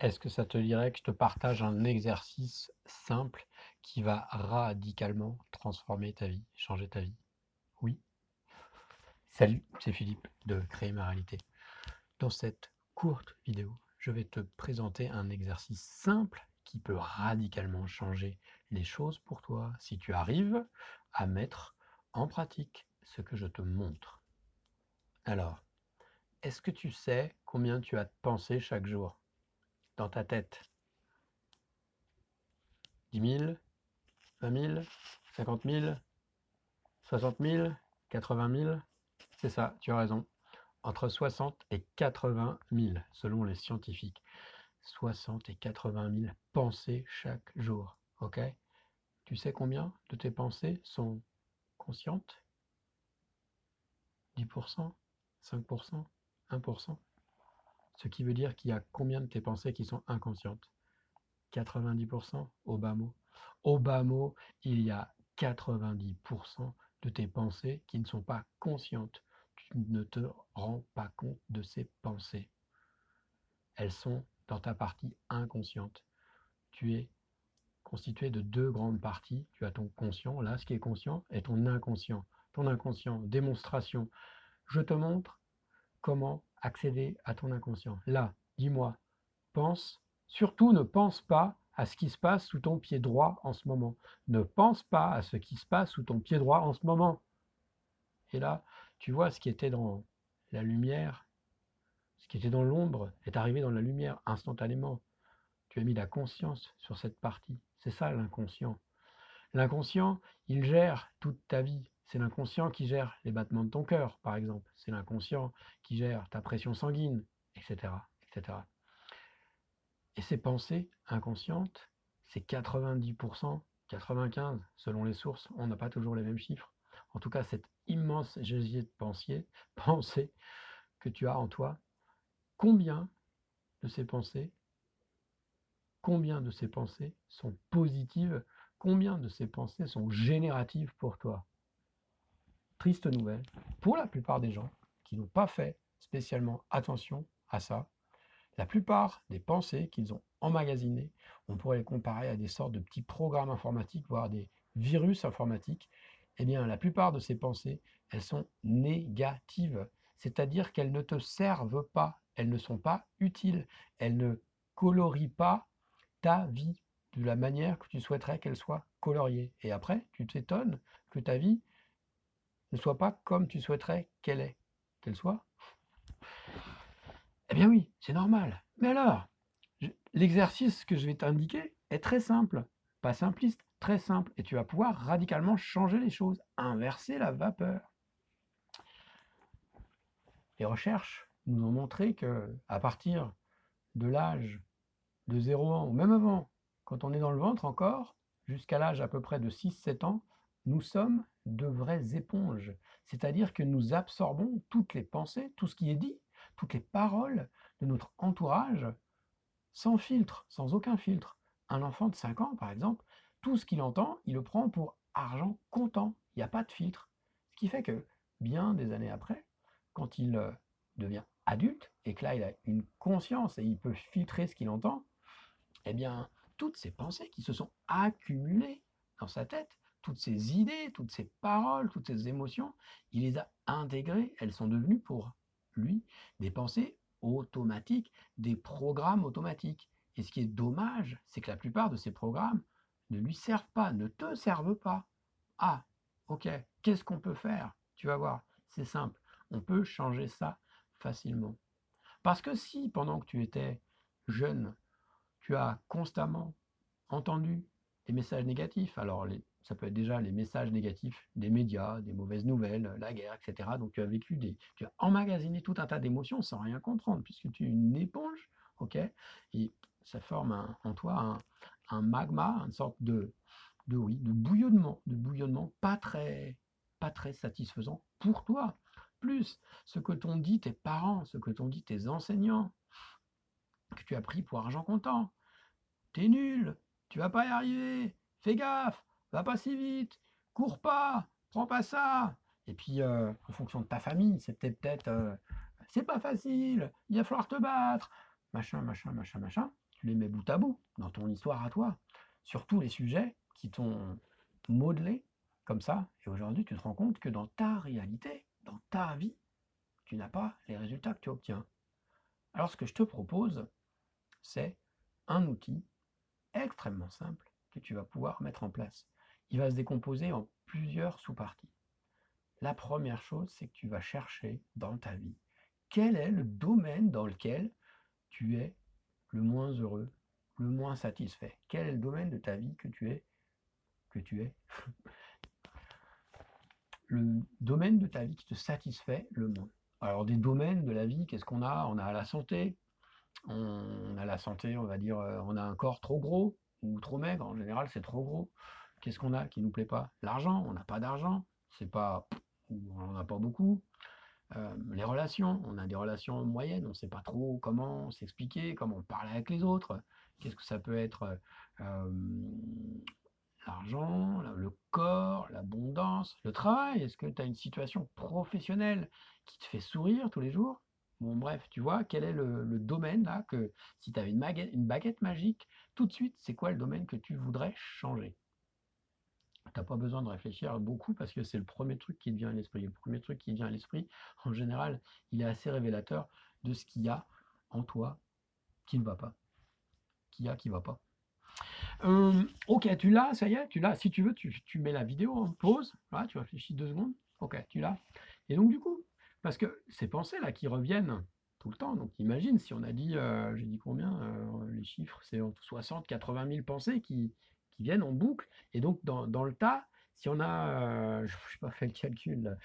Est-ce que ça te dirait que je te partage un exercice simple qui va radicalement transformer ta vie, changer ta vie? Oui? Salut, c'est Philippe de Créer ma réalité. Dans cette courte vidéo, je vais te présenter un exercice simple qui peut radicalement changer les choses pour toi si tu arrives à mettre en pratique ce que je te montre. Alors, est-ce que tu sais combien tu as de pensées chaque jour? Dans ta tête 10 000 20 000 50 000 60 000 80 000 C'est ça, tu as raison. Entre 60 et 80 000, selon les scientifiques. 60 et 80 000 pensées chaque jour. Ok? Tu sais combien de tes pensées sont conscientes? 10% 5% 1% Ce qui veut dire qu'il y a combien de tes pensées qui sont inconscientes? 90% au bas mot. Au bas mot, il y a 90% de tes pensées qui ne sont pas conscientes. Tu ne te rends pas compte de ces pensées. Elles sont dans ta partie inconsciente. Tu es constitué de deux grandes parties. Tu as ton conscient, là, ce qui est conscient, et ton inconscient. Ton inconscient, démonstration. Je te montre comment accéder à ton inconscient. Là, dis-moi, pense, surtout ne pense pas à ce qui se passe sous ton pied droit en ce moment. Ne pense pas à ce qui se passe sous ton pied droit en ce moment. Et là, tu vois ce qui était dans la lumière, ce qui était dans l'ombre est arrivé dans la lumière instantanément. Tu as mis la conscience sur cette partie. C'est ça l'inconscient. L'inconscient, il gère toute ta vie. C'est l'inconscient qui gère les battements de ton cœur, par exemple. C'est l'inconscient qui gère ta pression sanguine, etc., etc. Et ces pensées inconscientes, c'est 90%, 95% selon les sources. On n'a pas toujours les mêmes chiffres. En tout cas, cette immense gésier de pensée, pensée que tu as en toi, combien de ces pensées, combien de ces pensées sont positives, combien de ces pensées sont génératives pour toi? Triste nouvelle, pour la plupart des gens qui n'ont pas fait spécialement attention à ça, la plupart des pensées qu'ils ont emmagasinées, on pourrait les comparer à des sortes de petits programmes informatiques, voire des virus informatiques, eh bien la plupart de ces pensées, elles sont négatives, c'est-à-dire qu'elles ne te servent pas, elles ne sont pas utiles, elles ne colorient pas ta vie de la manière que tu souhaiterais qu'elle soit coloriée. Et après, tu t'étonnes que ta vie ne soit pas comme tu souhaiterais qu'elle est, qu'elle soit. Eh bien oui, c'est normal. Mais alors, l'exercice que je vais t'indiquer est très simple, pas simpliste, très simple, et tu vas pouvoir radicalement changer les choses, inverser la vapeur. Les recherches nous ont montré que à partir de l'âge de 0 ans, ou même avant, quand on est dans le ventre encore, jusqu'à l'âge à peu près de 6-7 ans, nous sommes de vraies éponges. C'est-à-dire que nous absorbons toutes les pensées, tout ce qui est dit, toutes les paroles de notre entourage, sans filtre, sans aucun filtre. Un enfant de 5 ans, par exemple, tout ce qu'il entend, il le prend pour argent comptant. Il n'y a pas de filtre. Ce qui fait que, bien des années après, quand il euh, devient adulte, et que là, il a une conscience et il peut filtrer ce qu'il entend, eh bien, toutes ces pensées qui se sont accumulées dans sa tête, toutes ces idées, toutes ces paroles, toutes ces émotions, il les a intégrées, elles sont devenues pour lui des pensées automatiques, des programmes automatiques. Et ce qui est dommage, c'est que la plupart de ces programmes ne lui servent pas, ne te servent pas. Ah, ok, qu'est-ce qu'on peut faire? Tu vas voir, c'est simple, on peut changer ça facilement. Parce que si, pendant que tu étais jeune, tu as constamment entendu des messages négatifs, alors ça peut être déjà les messages négatifs des médias, des mauvaises nouvelles, la guerre, etc. Donc tu as vécu des, tu as emmagasiné tout un tas d'émotions sans rien comprendre, puisque tu es une éponge, ok? Et ça forme en toi un, magma, une sorte de, de, oui, de bouillonnement, de bouillonnement pas très, pas très satisfaisant pour toi. Plus ce que t'ont dit tes parents, ce que t'ont dit tes enseignants, que tu as pris pour argent comptant. T'es nul, tu vas pas y arriver, fais gaffe, va pas si vite, cours pas, prends pas ça. Et puis, euh, en fonction de ta famille, c'était peut-être, euh, c'est pas facile, il va falloir te battre, machin, machin, machin, machin. tu les mets bout à bout dans ton histoire à toi, sur tous les sujets qui t'ont modelé comme ça, et aujourd'hui tu te rends compte que dans ta réalité, dans ta vie, tu n'as pas les résultats que tu obtiens. Alors ce que je te propose, c'est un outil extrêmement simple que tu vas pouvoir mettre en place. Il va se décomposer en plusieurs sous-parties. La première chose, c'est que tu vas chercher dans ta vie quel est le domaine dans lequel tu es le moins heureux, le moins satisfait. Quel est le domaine de ta vie que tu es le domaine de ta vie qui te satisfait le moins? Alors des domaines de la vie, qu'est-ce qu'on a? On a la santé. On a la santé, on va dire, euh, on a un corps trop gros ou trop maigre. En général, c'est trop gros. Qu'est-ce qu'on a qui nous plaît pas? L'argent. On n'a pas d'argent. C'est pas, on n'en a pas beaucoup. Euh, les relations, on a des relations moyennes, on ne sait pas trop comment s'expliquer, comment on parle avec les autres. Qu'est-ce que ça peut être euh, L'argent, le corps, l'abondance, le travail? Est-ce que tu as une situation professionnelle qui te fait sourire tous les jours? Bon, bref, tu vois, quel est le, domaine là que si tu avais une baguette magique, tout de suite, c'est quoi le domaine que tu voudrais changer? Tu pas besoin de réfléchir beaucoup parce que c'est le premier truc qui te vient à l'esprit. Le premier truc qui vient à l'esprit, en général, il est assez révélateur de ce qu'il y a en toi qui ne va pas. Qui y a qui ne va pas. Hum, ok, tu l'as, ça y est, tu l'as. Si tu veux, tu, mets la vidéo en pause. tu réfléchis deux secondes. Ok, tu l'as. Et donc, du coup, parce que ces pensées-là qui reviennent tout le temps, donc imagine si on a dit, euh, j'ai dit combien, euh, les chiffres, c'est entre 60 80 000 pensées qui, viennent en boucle. Et donc, dans, le tas, si on a, euh, je n'ai pas fait le calcul,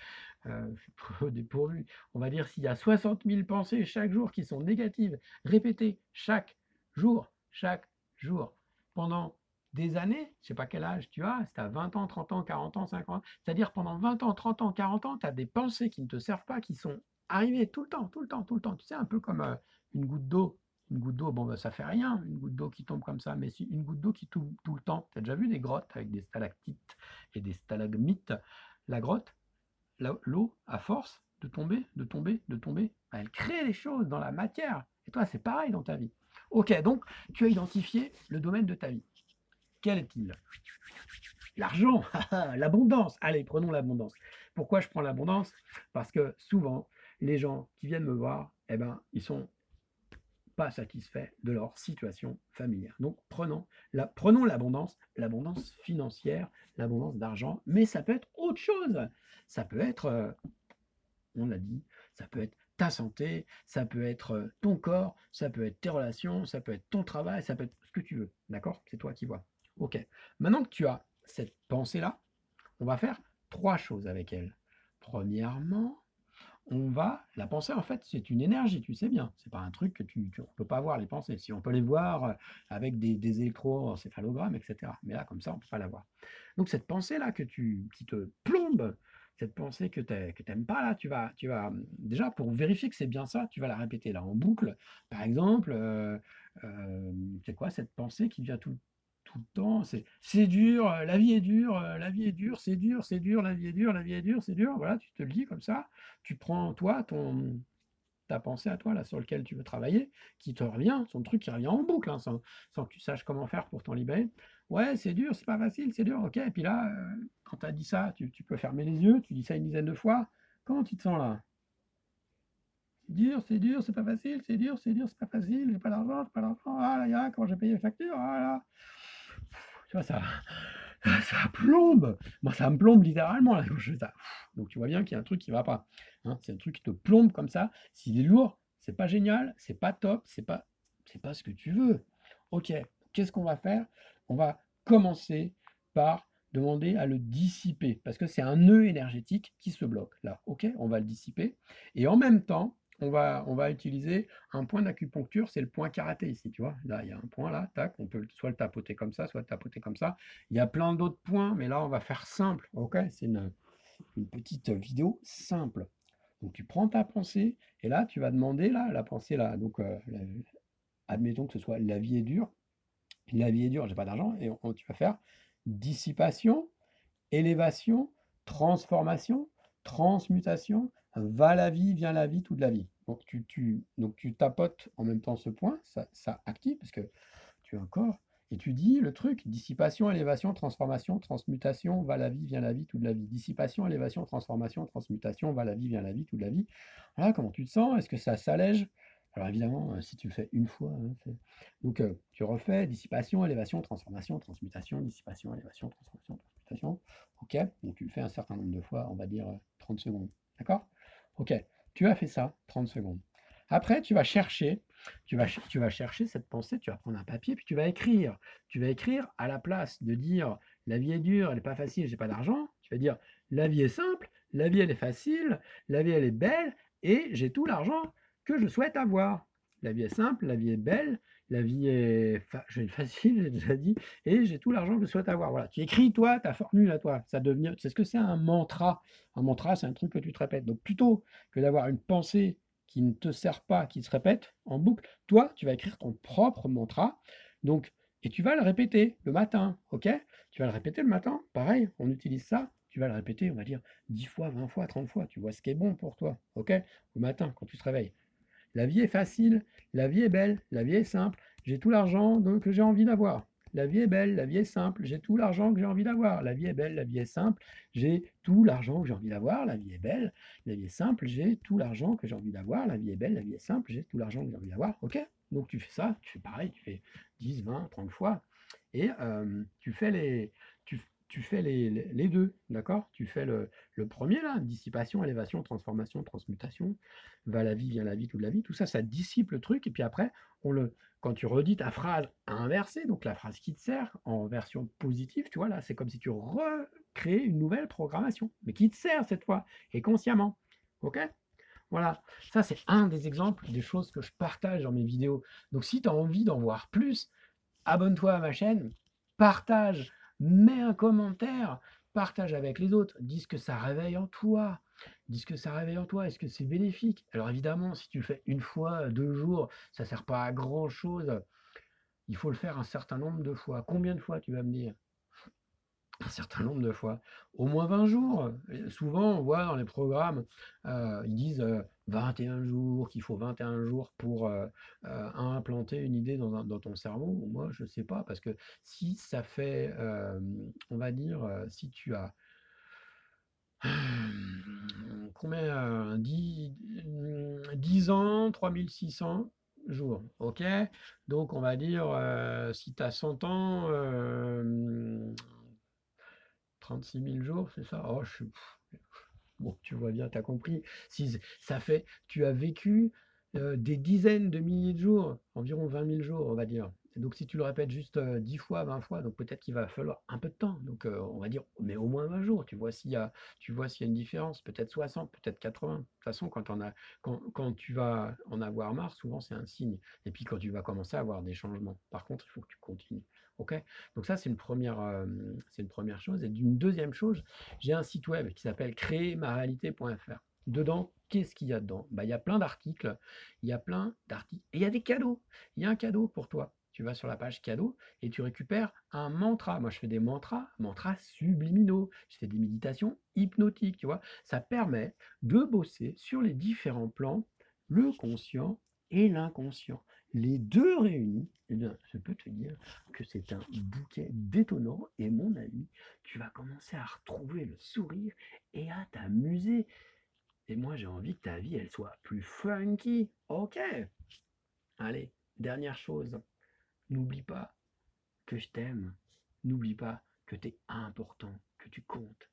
euh, dépourvu, on va dire s'il y a 60 000 pensées chaque jour qui sont négatives, répétées chaque jour, chaque jour, pendant des années, je ne sais pas quel âge tu as, si tu as 20 ans, 30 ans, 40 ans, 50 ans, c'est-à-dire pendant 20 ans, 30 ans, 40 ans, tu as des pensées qui ne te servent pas, qui sont arrivées tout le temps, tout le temps, tout le temps. Tu sais, un peu comme euh, une goutte d'eau une goutte d'eau, bon, bah, ça fait rien, une goutte d'eau qui tombe comme ça, mais si une goutte d'eau qui tombe tout le temps, tu as déjà vu des grottes avec des stalactites et des stalagmites? La grotte, l'eau, à force de tomber, de tomber, de tomber, bah, elle crée des choses dans la matière. Et toi, c'est pareil dans ta vie. Ok, donc tu as identifié le domaine de ta vie. Quel est-il? L'argent, l'abondance. Allez, prenons l'abondance. Pourquoi je prends l'abondance? Parce que souvent, les gens qui viennent me voir, eh ben, ils sont pas satisfaits de leur situation familière. Donc prenons la, prenons l'abondance, l'abondance financière, l'abondance d'argent, mais ça peut être autre chose. Ça peut être, euh, on l'a dit, ça peut être ta santé, ça peut être euh, ton corps, ça peut être tes relations, ça peut être ton travail, ça peut être ce que tu veux. D'accord? C'est toi qui vois. Ok. Maintenant que tu as cette pensée-là, on va faire trois choses avec elle. Premièrement, on va, la pensée en fait c'est une énergie, tu sais bien, c'est pas un truc que tu, ne peut pas voir les pensées, si on peut les voir euh, avec des, des électroencéphalogrammes, etc. Mais là comme ça on peut pas la voir. Donc cette pensée là que tu, qui te plombe, cette pensée que tu n'aimes pas là, tu vas, tu vas déjà pour vérifier que c'est bien ça, tu vas la répéter là en boucle. Par exemple, euh, euh, c'est quoi cette pensée qui vient tout, tout le temps. C'est dur, euh, la vie est dure, euh, la vie est dure, c'est dur, c'est dur, la vie est dure, la vie est dure, c'est dur. Voilà, tu te le dis comme ça. Tu prends toi, ton, ta pensée à toi, là, sur lequel tu veux travailler, qui te revient, son truc qui revient en boucle, hein, sans, que tu saches comment faire pour t'en libérer. Ouais, c'est dur, c'est pas facile, c'est dur, ok. Et puis là, euh, quand tu as dit ça, tu, peux fermer les yeux, tu dis ça une dizaine de fois. Comment tu te sens là? C'est dur, c'est dur, c'est pas facile, c'est dur, c'est dur, c'est pas facile, j'ai pas d'argent, j'ai pas d'argent, ah là, y comment j'ai payé les factures, ah là ça, ça plombe. Moi, ça me plombe littéralement là. Donc tu vois bien qu'il y a un truc qui va pas. Hein. c'est un truc qui te plombe comme ça. S'il est lourd, c'est pas génial, c'est pas top, c'est pas, c'est pas ce que tu veux. Ok, qu'est-ce qu'on va faire? On va commencer par demander à le dissiper parce que c'est un nœud énergétique qui se bloque là. Ok, on va le dissiper et en même temps, on va, on va utiliser un point d'acupuncture, c'est le point karaté ici, tu vois. Là, il y a un point là, tac, on peut soit le tapoter comme ça, soit le tapoter comme ça. Il y a plein d'autres points, mais là, on va faire simple, ok? C'est une, petite vidéo simple. Donc, tu prends ta pensée, et là, tu vas demander, là, la pensée, là, donc, euh, admettons que ce soit la vie est dure, la vie est dure, j'ai pas d'argent, et tu vas faire dissipation, élévation, transformation, transmutation, va la vie, vient la vie, toute la vie. Donc tu, tapotes en même temps ce point, ça, ça active parce que tu as un corps, et tu dis le truc, dissipation, élévation, transformation, transmutation, va la vie, vient la vie, toute la vie. Dissipation, élévation, transformation, transmutation, va la vie, vient la vie, toute la vie. Voilà, comment tu te sens? Est-ce que ça s'allège? Alors évidemment, euh, si tu le fais une fois, hein, donc euh, tu refais dissipation, élévation, transformation, transmutation, dissipation, élévation, transformation, transmutation. Ok, donc tu le fais un certain nombre de fois, on va dire 30 euh, secondes. D'accord? Ok, tu as fait ça, 30 secondes. Après, tu vas chercher, tu vas, chercher cette pensée, tu vas prendre un papier, puis tu vas écrire. Tu vas écrire à la place de dire la vie est dure, elle n'est pas facile, j'ai pas d'argent. Tu vas dire la vie est simple, la vie elle est facile, la vie elle est belle, et j'ai tout l'argent que je souhaite avoir. La vie est simple, la vie est belle, la vie est facile, j'ai déjà dit, et j'ai tout l'argent que je souhaite avoir. Voilà, tu écris toi ta formule à toi. Ça devient, c'est ce que c'est un mantra. Un mantra, c'est un truc que tu te répètes. Donc plutôt que d'avoir une pensée qui ne te sert pas, qui se répète en boucle, toi, tu vas écrire ton propre mantra. Donc, et tu vas le répéter le matin, ok? Tu vas le répéter le matin, pareil, on utilise ça, tu vas le répéter, on va dire 10 fois, 20 fois, 30 fois, tu vois ce qui est bon pour toi, ok? Au matin, quand tu te réveilles. La vie est facile, la vie est belle, la vie est simple, j'ai tout l'argent que j'ai envie d'avoir. La vie est belle, la vie est simple, j'ai tout l'argent que j'ai envie d'avoir. La vie est belle, la vie est simple, j'ai tout l'argent que j'ai envie d'avoir. La vie est belle, la vie est simple, j'ai tout l'argent que j'ai envie d'avoir. La vie est belle, la vie est simple, j'ai tout l'argent que j'ai envie d'avoir. Ok Donc tu fais ça, tu fais pareil, tu fais 10, 20, 30 fois. Et euh, tu fais les, fais les, deux, d'accord? Tu fais le, premier, là, dissipation, élévation, transformation, transmutation, va la vie, vient la vie, toute la vie, tout ça, ça dissipe le truc, et puis après, on le, quand tu redis ta phrase inversée, donc la phrase qui te sert en version positive, tu vois, là, c'est comme si tu recréais une nouvelle programmation, mais qui te sert cette fois, et consciemment, ok? Voilà, ça c'est un des exemples des choses que je partage dans mes vidéos. Donc si tu as envie d'en voir plus, abonne-toi à ma chaîne, partage mets un commentaire, partage avec les autres, dis ce que ça réveille en toi, dis ce que ça réveille en toi, est-ce que c'est bénéfique? Alors évidemment, si tu le fais une fois, deux jours, ça ne sert pas à grand-chose. Il faut le faire un certain nombre de fois. Combien de fois tu vas me dire? Un certain nombre de fois, au moins 20 jours. souvent, on voit dans les programmes, euh, ils disent 21 euh, jours, qu'il faut 21 jours pour euh, implanter une idée dans, dans, ton cerveau. Moi, je ne sais pas, parce que si ça fait, on va dire, si tu as combien 10, 10 ans, 3600 jours, ok? Donc on va dire, si tu as 100 ans, 36 000 jours, c'est ça? Oh, Bon, tu vois bien, tu as compris. Si ça fait, tu as vécu euh, des dizaines de milliers de jours, environ 20 000 jours, on va dire. Donc si tu le répètes juste 10 euh, fois, 20 fois, donc peut-être qu'il va falloir un peu de temps. Donc on va dire, mais au moins 20 jours, tu vois s'il y a, tu vois s'il y a une différence, peut-être 60, peut-être 80. De toute façon, quand, tu vas en avoir marre, souvent c'est un signe. Et puis quand tu vas commencer à avoir des changements. Par contre, il faut que tu continues. Ok? Donc ça, c'est une, première, une première chose. Et d'une deuxième chose, j'ai un site web qui s'appelle créermaréalité.fr. Dedans, qu'est-ce qu'il y a dedans? Bah, Il y a plein d'articles, il y a plein d'articles, et il y a des cadeaux. Il y a un cadeau pour toi. Tu vas sur la page cadeau et tu récupères un mantra. Moi, je fais des mantras, mantras subliminaux. Je fais des méditations hypnotiques, tu vois. Ça permet de bosser sur les différents plans, le conscient et l'inconscient. Les deux réunis, eh bien, je peux te dire que c'est un bouquet détonnant et mon ami, tu vas commencer à retrouver le sourire et à t'amuser. Et moi, j'ai envie que ta vie, elle soit plus funky. Ok. Allez, dernière chose. N'oublie pas que je t'aime. N'oublie pas que tu es important, que tu comptes.